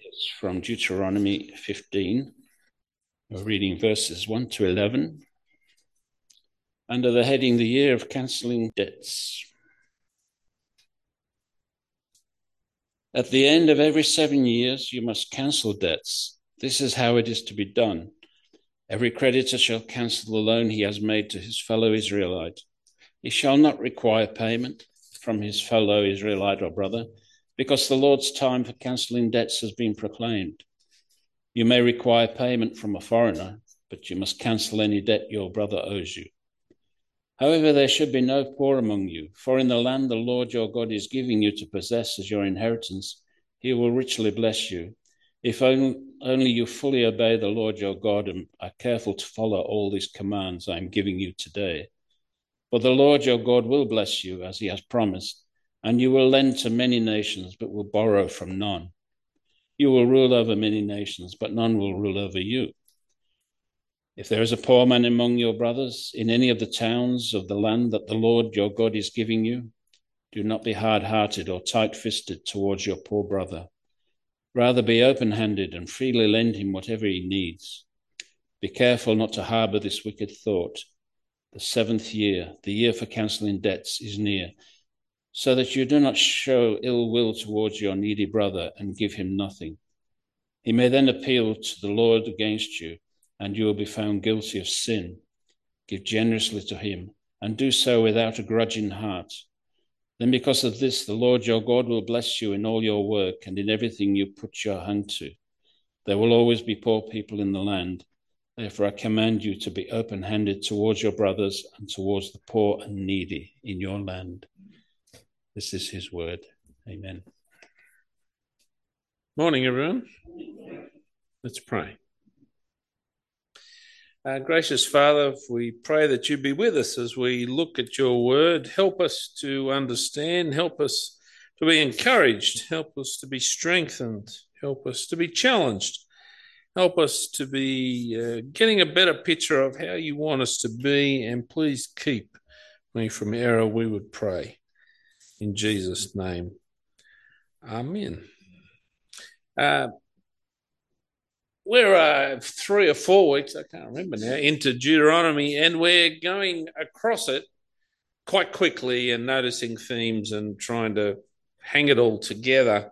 It's from Deuteronomy 15. We're reading verses 1 to 11 under the heading The Year of Cancelling Debts. At the end of every seven years, you must cancel debts. This is how it is to be done. Every creditor shall cancel the loan he has made to his fellow Israelite. He shall not require payment from his fellow Israelite or brother, because the Lord's time for cancelling debts has been proclaimed. You may require payment from a foreigner, but you must cancel any debt your brother owes you. However, there should be no poor among you, for in the land the Lord your God is giving you to possess as your inheritance, he will richly bless you. If only you fully obey the Lord your God and are careful to follow all these commands I am giving you today. For the Lord your God will bless you as he has promised, and you will lend to many nations, but will borrow from none. You will rule over many nations, but none will rule over you. If there is a poor man among your brothers in any of the towns of the land that the Lord your God is giving you, do not be hard hearted or tight fisted towards your poor brother. Rather be open handed and freely lend him whatever he needs. Be careful not to harbor this wicked thought. The seventh year, the year for canceling debts, is near, so that you do not show ill will towards your needy brother and give him nothing. He may then appeal to the Lord against you and you will be found guilty of sin. Give generously to him, and do so without a grudging heart. Then, because of this, the Lord your God will bless you in all your work and in everything you put your hand to. There will always be poor people in the land. Therefore, I command you to be open handed towards your brothers and towards the poor and needy in your land. This is his word. Amen. Morning, everyone. Let's pray. Gracious Father, we pray that you be with us as we look at your word. Help us to understand, help us to be encouraged, help us to be strengthened, help us to be challenged, help us to be uh, getting a better picture of how you want us to be, and please keep me from error, we would pray. In Jesus' name, Amen. Uh, we're uh, three or four weeks, I can't remember now, into Deuteronomy, and we're going across it quite quickly and noticing themes and trying to hang it all together.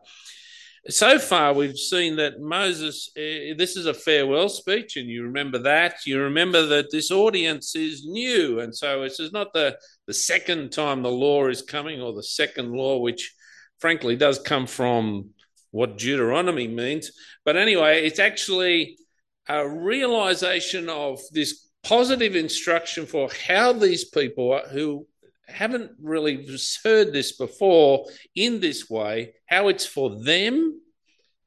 So far, we've seen that Moses, uh, this is a farewell speech, and you remember that. You remember that this audience is new, and so this is not the, the second time the law is coming or the second law, which frankly does come from what Deuteronomy means. But anyway, it's actually a realization of this positive instruction for how these people who haven't really heard this before in this way, how it's for them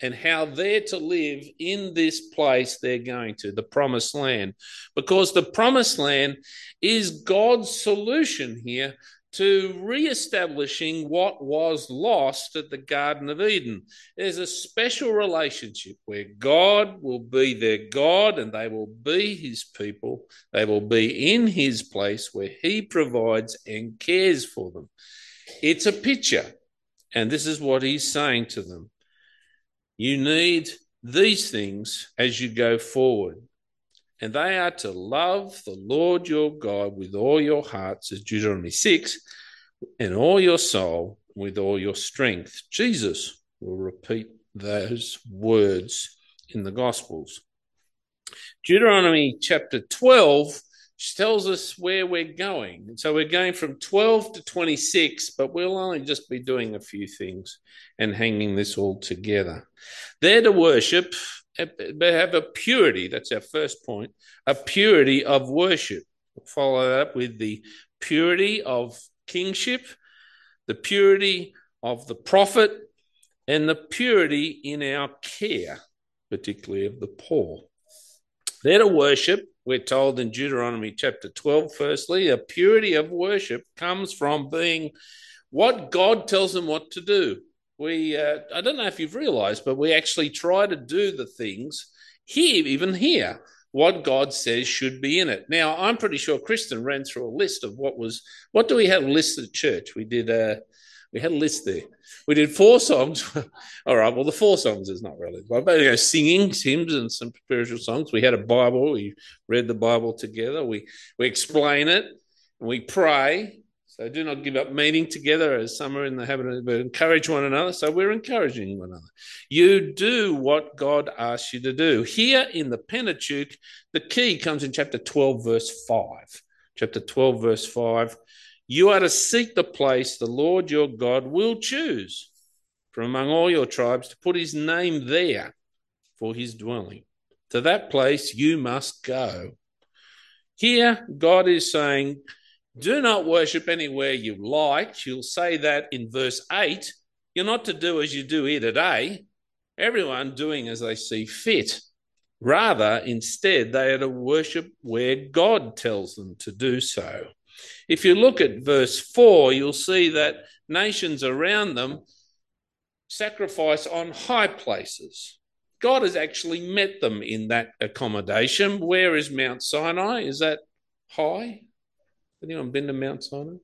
and how they're to live in this place they're going to, the promised land. Because the promised land is God's solution here to re-establishing what was lost at the Garden of Eden. There's a special relationship where God will be their God and they will be his people. They will be in his place where he provides and cares for them. It's a picture. And this is what he's saying to them. You need these things as you go forward and they are to love the Lord your God with all your heart, says Deuteronomy 6, and all your soul, with all your strength. Jesus will repeat those words in the Gospels. Deuteronomy chapter 12 tells us where we're going. And so we're going from 12 to 26, but we'll only just be doing a few things and hanging this all together. They're to worship eh, they have a purity. That's our first point a purity of worship. We'll follow that up with the purity of kingship, the purity of the prophet, and the purity in our care, particularly of the poor. They're to worship, we're told in Deuteronomy chapter 12, firstly, a purity of worship comes from being what God tells them what to do we uh, I don't know if you've realized, but we actually try to do the things here, even here, what God says should be in it. Now, I'm pretty sure Kristen ran through a list of what was what do we have listed at church? We did a we had a list there. We did four songs. All right, well, the four songs is not really, but you know, singing hymns and some spiritual songs. We had a Bible. We read the Bible together. We we explain it. We pray. So do not give up meeting together as some are in the habit of, but encourage one another. So we're encouraging one another. You do what God asks you to do. Here in the Pentateuch, the key comes in chapter 12, verse 5. Chapter 12, verse 5. You are to seek the place the Lord your God will choose from among all your tribes to put his name there for his dwelling. To that place you must go. Here, God is saying, do not worship anywhere you like. You'll say that in verse 8. You're not to do as you do here today, everyone doing as they see fit. Rather, instead, they are to worship where God tells them to do so. If you look at verse 4, you'll see that nations around them sacrifice on high places. God has actually met them in that accommodation. Where is Mount Sinai? Is that high? Anyone been to Mount Sinai?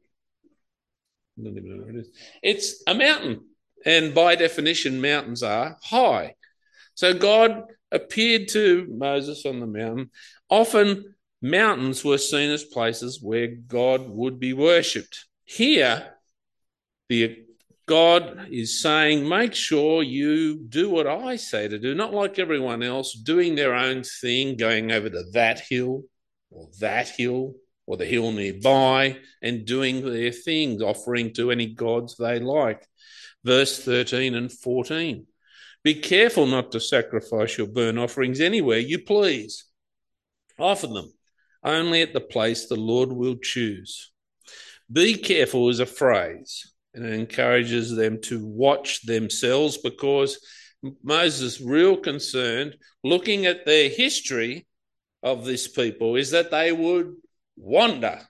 I don't even know where it is. It's a mountain, and by definition, mountains are high. So God appeared to Moses on the mountain. Often, mountains were seen as places where God would be worshipped. Here, the God is saying, make sure you do what I say to do, not like everyone else, doing their own thing, going over to that hill or that hill or the hill nearby and doing their things, offering to any gods they like. Verse 13 and 14. Be careful not to sacrifice your burnt offerings anywhere you please. Offer them only at the place the Lord will choose. Be careful is a phrase, and it encourages them to watch themselves because Moses' real concern, looking at their history of this people, is that they would wander.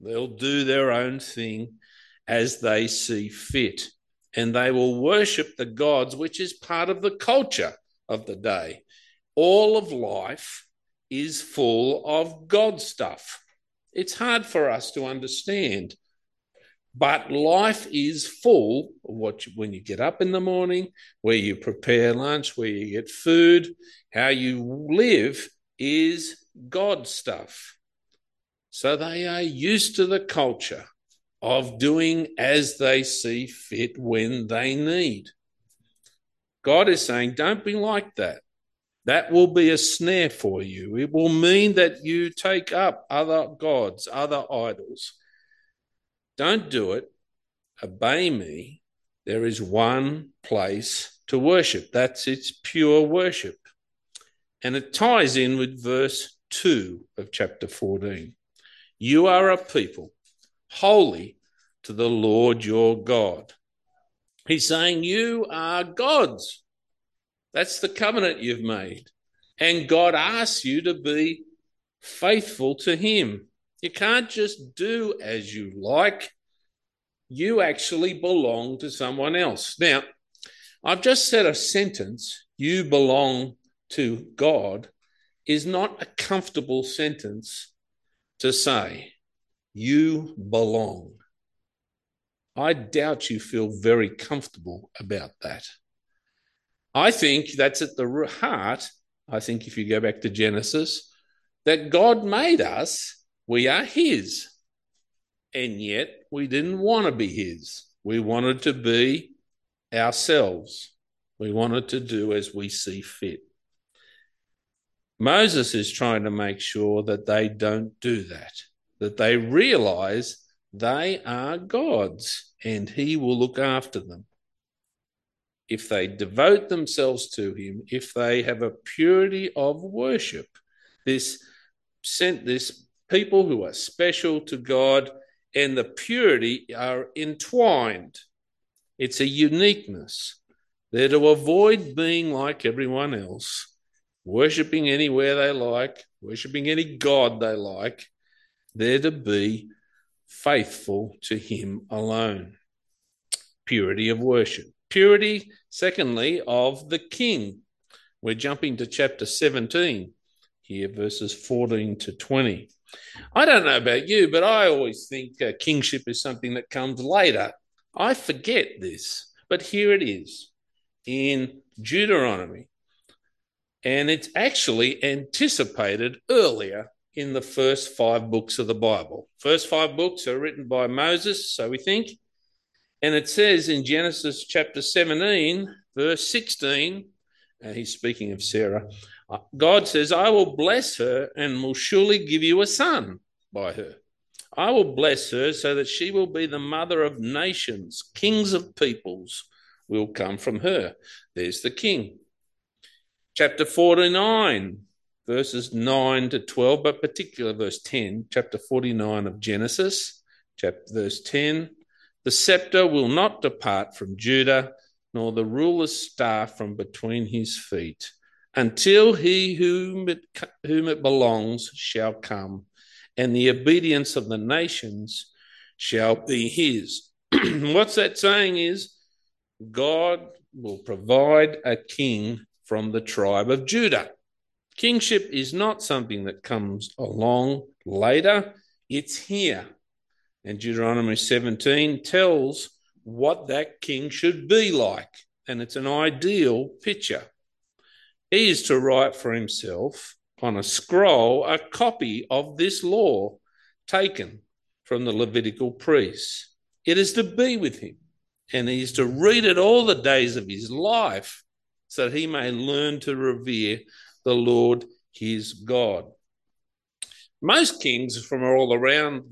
They'll do their own thing as they see fit. And they will worship the gods, which is part of the culture of the day. All of life is full of God stuff. It's hard for us to understand. But life is full of what you, when you get up in the morning, where you prepare lunch, where you get food, how you live is God stuff. So they are used to the culture of doing as they see fit when they need. God is saying, don't be like that. That will be a snare for you. It will mean that you take up other gods, other idols. Don't do it. Obey me. There is one place to worship. That's its pure worship. And it ties in with verse 2 of chapter 14. You are a people holy to the Lord your God. He's saying, You are gods. That's the covenant you've made. And God asks you to be faithful to Him. You can't just do as you like, you actually belong to someone else. Now, I've just said a sentence, you belong to God, is not a comfortable sentence to say, You belong. I doubt you feel very comfortable about that. I think that's at the heart. I think if you go back to Genesis, that God made us, we are His. And yet we didn't want to be His. We wanted to be ourselves. We wanted to do as we see fit. Moses is trying to make sure that they don't do that, that they realize they are God's and He will look after them. If they devote themselves to Him, if they have a purity of worship, this sent this people who are special to God and the purity are entwined. It's a uniqueness. They're to avoid being like everyone else worshipping anywhere they like, worshipping any God they like. They're to be faithful to Him alone. Purity of worship. Purity, secondly, of the King. We're jumping to chapter 17 here, verses 14 to 20. I don't know about you, but I always think uh, kingship is something that comes later. I forget this, but here it is in Deuteronomy. And it's actually anticipated earlier in the first five books of the Bible. First five books are written by Moses, so we think. And it says in Genesis chapter 17, verse 16, and he's speaking of Sarah, uh, God says, I will bless her and will surely give you a son by her. I will bless her so that she will be the mother of nations, kings of peoples will come from her. There's the king. Chapter 49, verses 9 to 12, but particular verse 10, chapter 49 of Genesis, chapter verse 10. The scepter will not depart from Judah, nor the ruler's staff from between his feet, until he whom it, whom it belongs shall come and the obedience of the nations shall be his. What's that saying is God will provide a king from the tribe of Judah. Kingship is not something that comes along later, it's here. And Deuteronomy 17 tells what that king should be like, and it's an ideal picture. He is to write for himself on a scroll a copy of this law taken from the Levitical priests. It is to be with him, and he is to read it all the days of his life so that he may learn to revere the Lord his God. Most kings from all around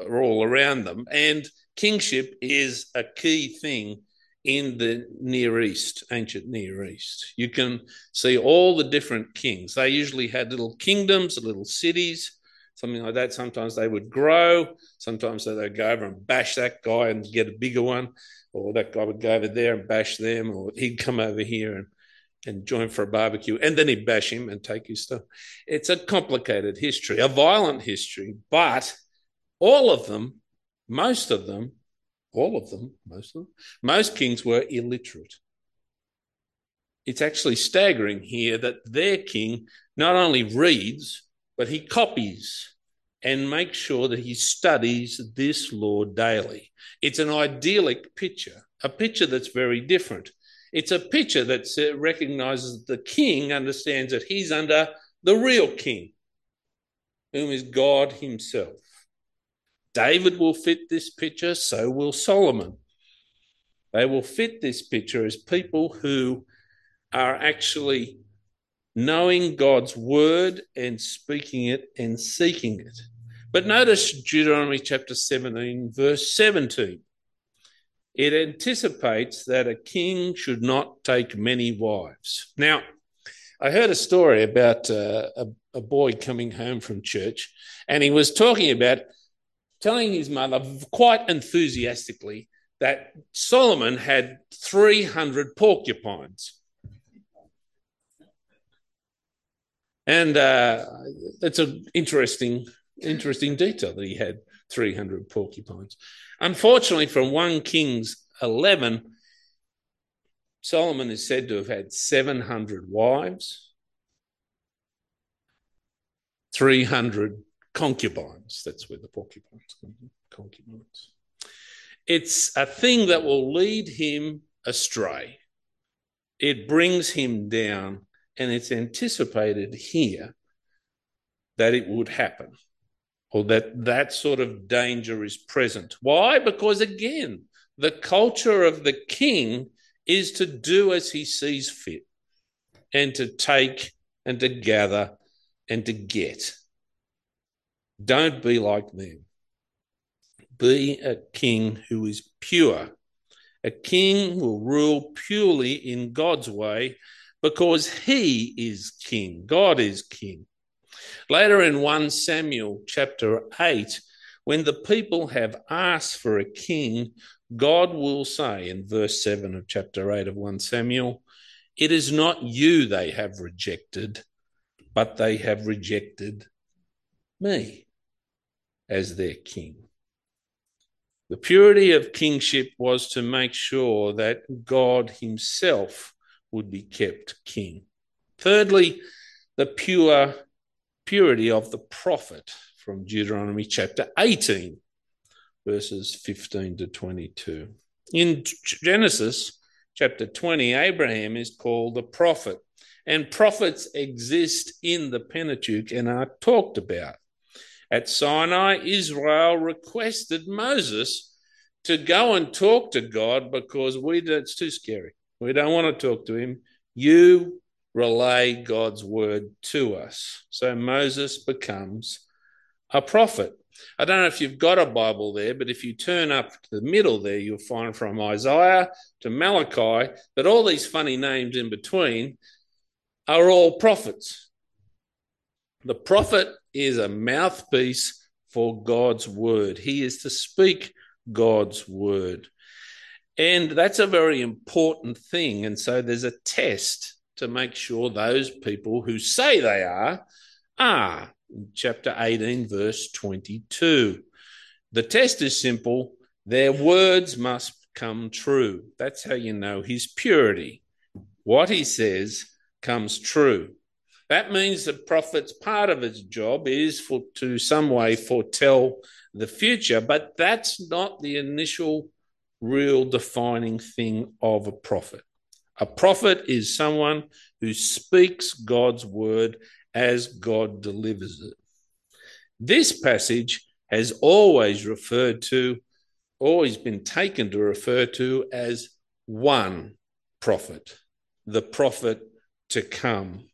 are all around them, and kingship is a key thing in the Near East, ancient Near East. You can see all the different kings. They usually had little kingdoms, little cities, something like that. Sometimes they would grow. Sometimes they would go over and bash that guy and get a bigger one, or that guy would go over there and bash them, or he'd come over here and and join for a barbecue, and then he'd bash him and take his stuff. It's a complicated history, a violent history, but all of them, most of them, all of them, most of them, most kings were illiterate. It's actually staggering here that their king not only reads, but he copies and makes sure that he studies this law daily. It's an idyllic picture, a picture that's very different. It's a picture that recognizes the king understands that he's under the real king, whom is God himself. David will fit this picture, so will Solomon. They will fit this picture as people who are actually knowing God's word and speaking it and seeking it. But notice Deuteronomy chapter 17, verse 17. It anticipates that a king should not take many wives. Now, I heard a story about uh, a, a boy coming home from church, and he was talking about telling his mother quite enthusiastically that Solomon had 300 porcupines. And uh, it's an interesting, interesting detail that he had 300 porcupines. Unfortunately, from 1 Kings 11, Solomon is said to have had 700 wives, 300 concubines. That's where the porcupines come from, concubines. It's a thing that will lead him astray. It brings him down, and it's anticipated here that it would happen or that that sort of danger is present. Why? Because again, the culture of the king is to do as he sees fit and to take and to gather and to get. Don't be like them. Be a king who is pure. A king will rule purely in God's way because he is king. God is king. Later in 1 Samuel chapter 8, when the people have asked for a king, God will say in verse 7 of chapter 8 of 1 Samuel, It is not you they have rejected, but they have rejected me as their king. The purity of kingship was to make sure that God himself would be kept king. Thirdly, the pure purity of the prophet from Deuteronomy chapter 18, verses 15 to 22. In Genesis chapter 20, Abraham is called a prophet, and prophets exist in the Pentateuch and are talked about. At Sinai, Israel requested Moses to go and talk to God because we it's too scary. We don't want to talk to him. You relay God's word to us. So Moses becomes a prophet. I don't know if you've got a Bible there, but if you turn up to the middle there, you'll find from Isaiah to Malachi that all these funny names in between are all prophets. The prophet is a mouthpiece for God's word, he is to speak God's word. And that's a very important thing. And so there's a test to make sure those people who say they are are. Chapter 18, verse 22. The test is simple their words must come true. That's how you know his purity. What he says comes true. That means the prophet's part of his job is for to some way foretell the future, but that's not the initial real defining thing of a prophet. A prophet is someone who speaks God's word as God delivers it. This passage has always referred to, always been taken to refer to as one prophet, the prophet to come.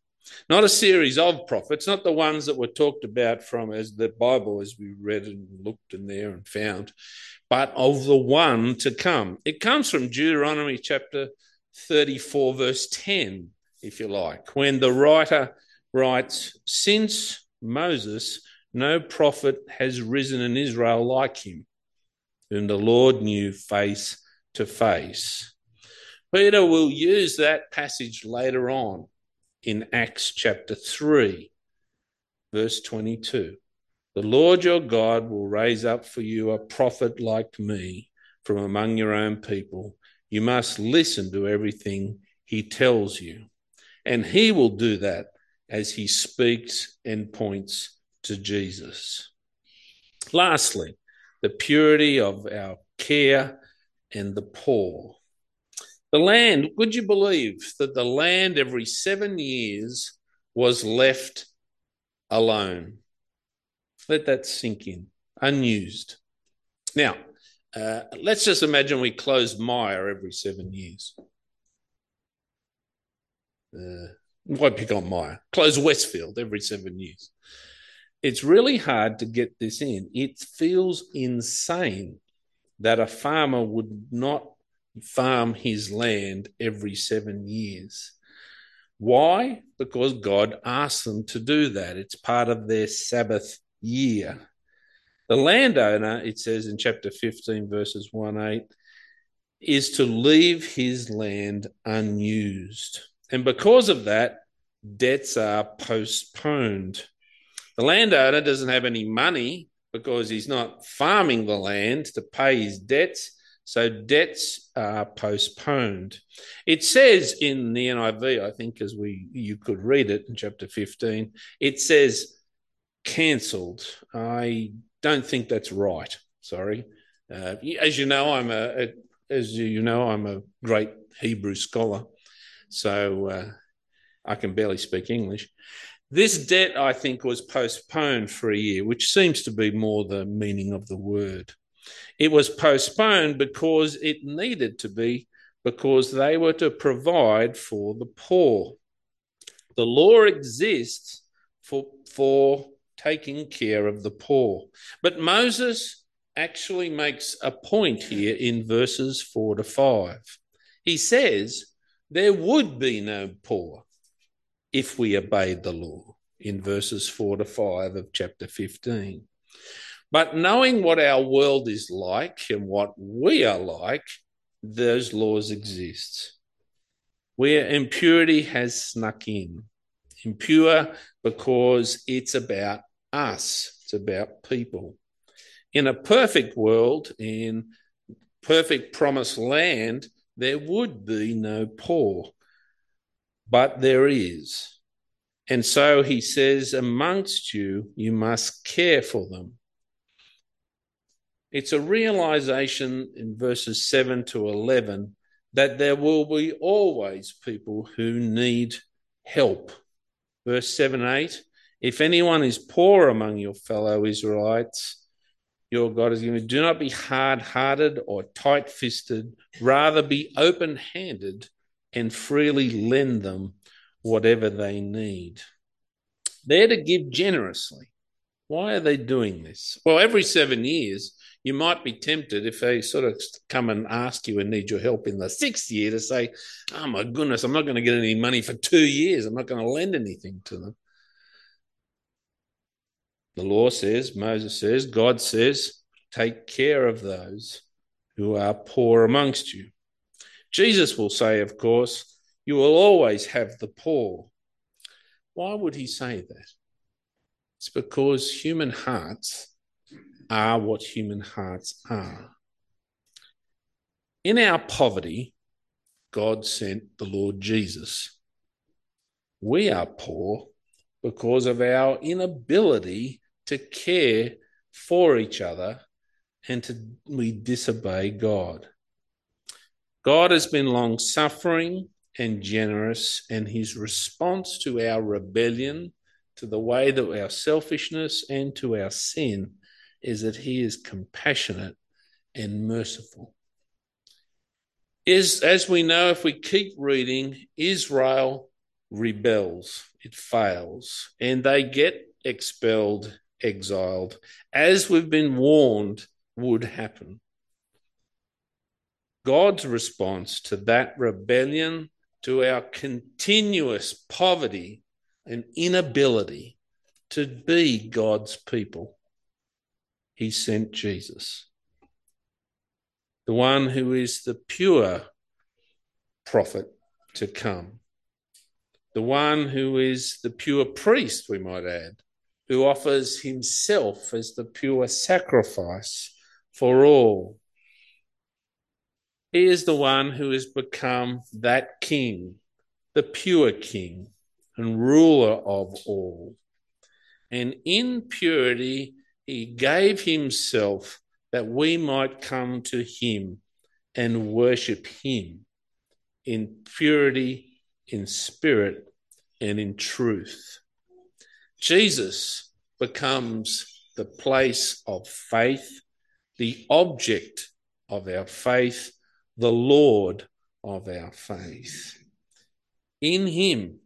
Not a series of prophets, not the ones that were talked about from as the Bible, as we read and looked in there and found, but of the one to come. It comes from Deuteronomy chapter 34, verse 10, if you like, when the writer writes, Since Moses, no prophet has risen in Israel like him, whom the Lord knew face to face. Peter will use that passage later on in Acts chapter 3, verse 22. The Lord your God will raise up for you a prophet like me from among your own people you must listen to everything he tells you. And he will do that as he speaks and points to Jesus. Lastly, the purity of our care and the poor. The land, would you believe that the land every seven years was left alone? Let that sink in, unused. Now, uh, let's just imagine we close Myer every seven years. Uh, why pick on Myer? Close Westfield every seven years. It's really hard to get this in. It feels insane that a farmer would not farm his land every seven years. Why? Because God asked them to do that. It's part of their Sabbath year. The landowner, it says in chapter 15, verses 1 8, is to leave his land unused. And because of that, debts are postponed. The landowner doesn't have any money because he's not farming the land to pay his debts. So debts are postponed. It says in the NIV, I think, as we you could read it in chapter 15, it says cancelled. I don't think that's right. Sorry. Uh, as you know, I'm a, a, as you know I'm a great Hebrew scholar, so uh, I can barely speak English. This debt, I think, was postponed for a year, which seems to be more the meaning of the word. It was postponed because it needed to be, because they were to provide for the poor. The law exists for, for taking care of the poor. But Moses actually makes a point here in verses four to five. He says, There would be no poor if we obeyed the law, in verses four to five of chapter 15. But knowing what our world is like and what we are like, those laws exist. Where impurity has snuck in. Impure because it's about us, it's about people. In a perfect world, in perfect promised land, there would be no poor, but there is. And so he says, amongst you, you must care for them. It's a realization in verses 7 to 11 that there will be always people who need help. Verse 7 8 If anyone is poor among your fellow Israelites, your God is given, do not be hard hearted or tight fisted, rather be open handed and freely lend them whatever they need. They're to give generously. Why are they doing this? Well, every seven years, you might be tempted if they sort of come and ask you and need your help in the sixth year to say, Oh my goodness, I'm not going to get any money for two years. I'm not going to lend anything to them. The law says, Moses says, God says, take care of those who are poor amongst you. Jesus will say, of course, you will always have the poor. Why would he say that? It's because human hearts are what human hearts are. In our poverty, God sent the Lord Jesus. We are poor because of our inability to care for each other and to we disobey God. God has been long suffering and generous, and his response to our rebellion, to the way that our selfishness and to our sin, is that he is compassionate and merciful. Is as we know, if we keep reading, Israel rebels, it fails, and they get expelled exiled, as we've been warned would happen. God's response to that rebellion, to our continuous poverty and inability to be God's people, He sent Jesus, the one who is the pure prophet to come, the one who is the pure priest, we might add, who offers himself as the pure sacrifice for all. He is the one who has become that king, the pure king and ruler of all. And in purity, he gave himself that we might come to him and worship him in purity, in spirit, and in truth. Jesus becomes the place of faith, the object of our faith, the Lord of our faith. In Him,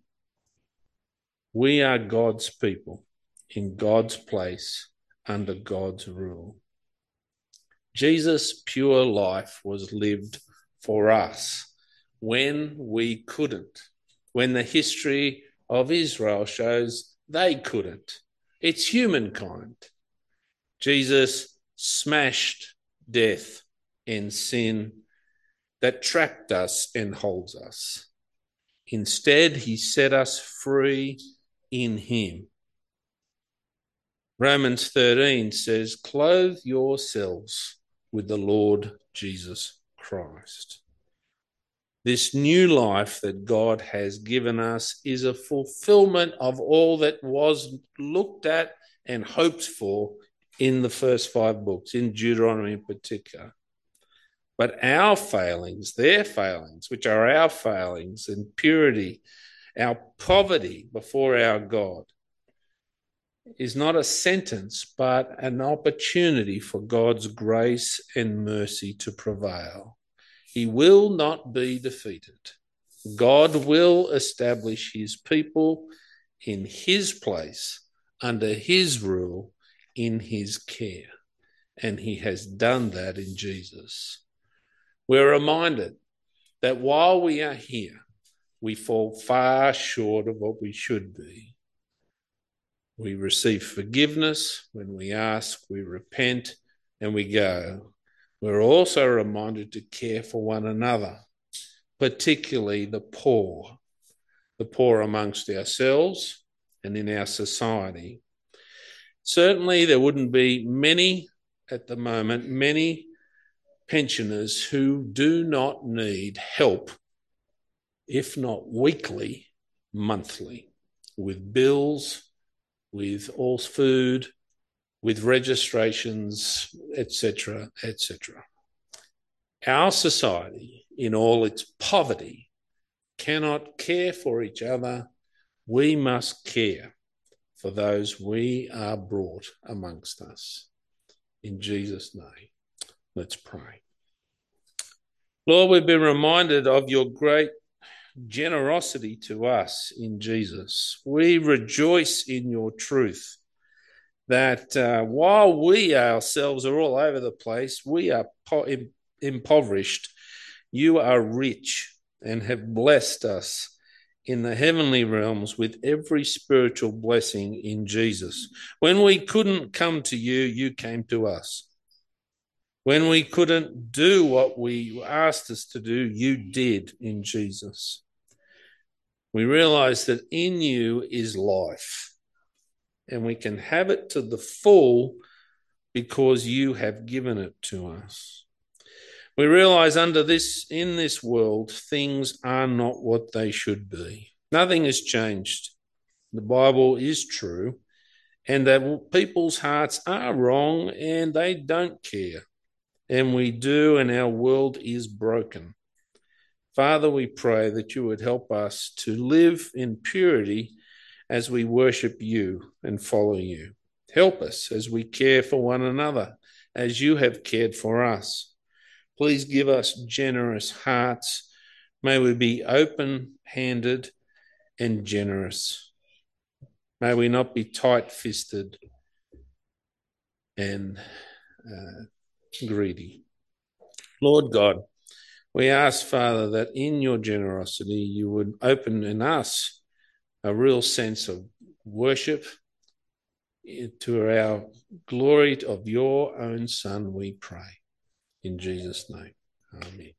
we are God's people, in God's place, under God's rule. Jesus' pure life was lived for us when we couldn't, when the history of Israel shows they couldn't. It's humankind. Jesus smashed death and sin that trapped us and holds us. Instead, he set us free in him. Romans 13 says, Clothe yourselves with the Lord Jesus Christ. This new life that God has given us is a fulfillment of all that was looked at and hoped for in the first five books, in Deuteronomy in particular. But our failings, their failings, which are our failings in purity, our poverty before our God, is not a sentence, but an opportunity for God's grace and mercy to prevail. He will not be defeated. God will establish his people in his place, under his rule, in his care. And he has done that in Jesus. We're reminded that while we are here, we fall far short of what we should be. We receive forgiveness when we ask, we repent, and we go. We're also reminded to care for one another, particularly the poor, the poor amongst ourselves and in our society. Certainly, there wouldn't be many at the moment, many pensioners who do not need help, if not weekly, monthly, with bills, with all food, with registrations, etc., etc. Our society, in all its poverty, cannot care for each other. We must care for those we are brought amongst us. In Jesus' name, let's pray. Lord, we've been reminded of your great generosity to us in Jesus. We rejoice in your truth that uh, while we ourselves are all over the place, we are po- impoverished, you are rich and have blessed us in the heavenly realms with every spiritual blessing in Jesus. When we couldn't come to you, you came to us. When we couldn't do what we asked us to do, you did in Jesus. We realize that in you is life, and we can have it to the full because you have given it to us. We realize under this, in this world, things are not what they should be. Nothing has changed. The Bible is true, and that people's hearts are wrong and they don't care. And we do, and our world is broken. Father, we pray that you would help us to live in purity as we worship you and follow you. Help us as we care for one another, as you have cared for us. Please give us generous hearts. May we be open handed and generous. May we not be tight fisted and uh, greedy. Lord God, we ask, Father, that in your generosity you would open in us a real sense of worship to our glory of your own Son, we pray. In Jesus' name, amen.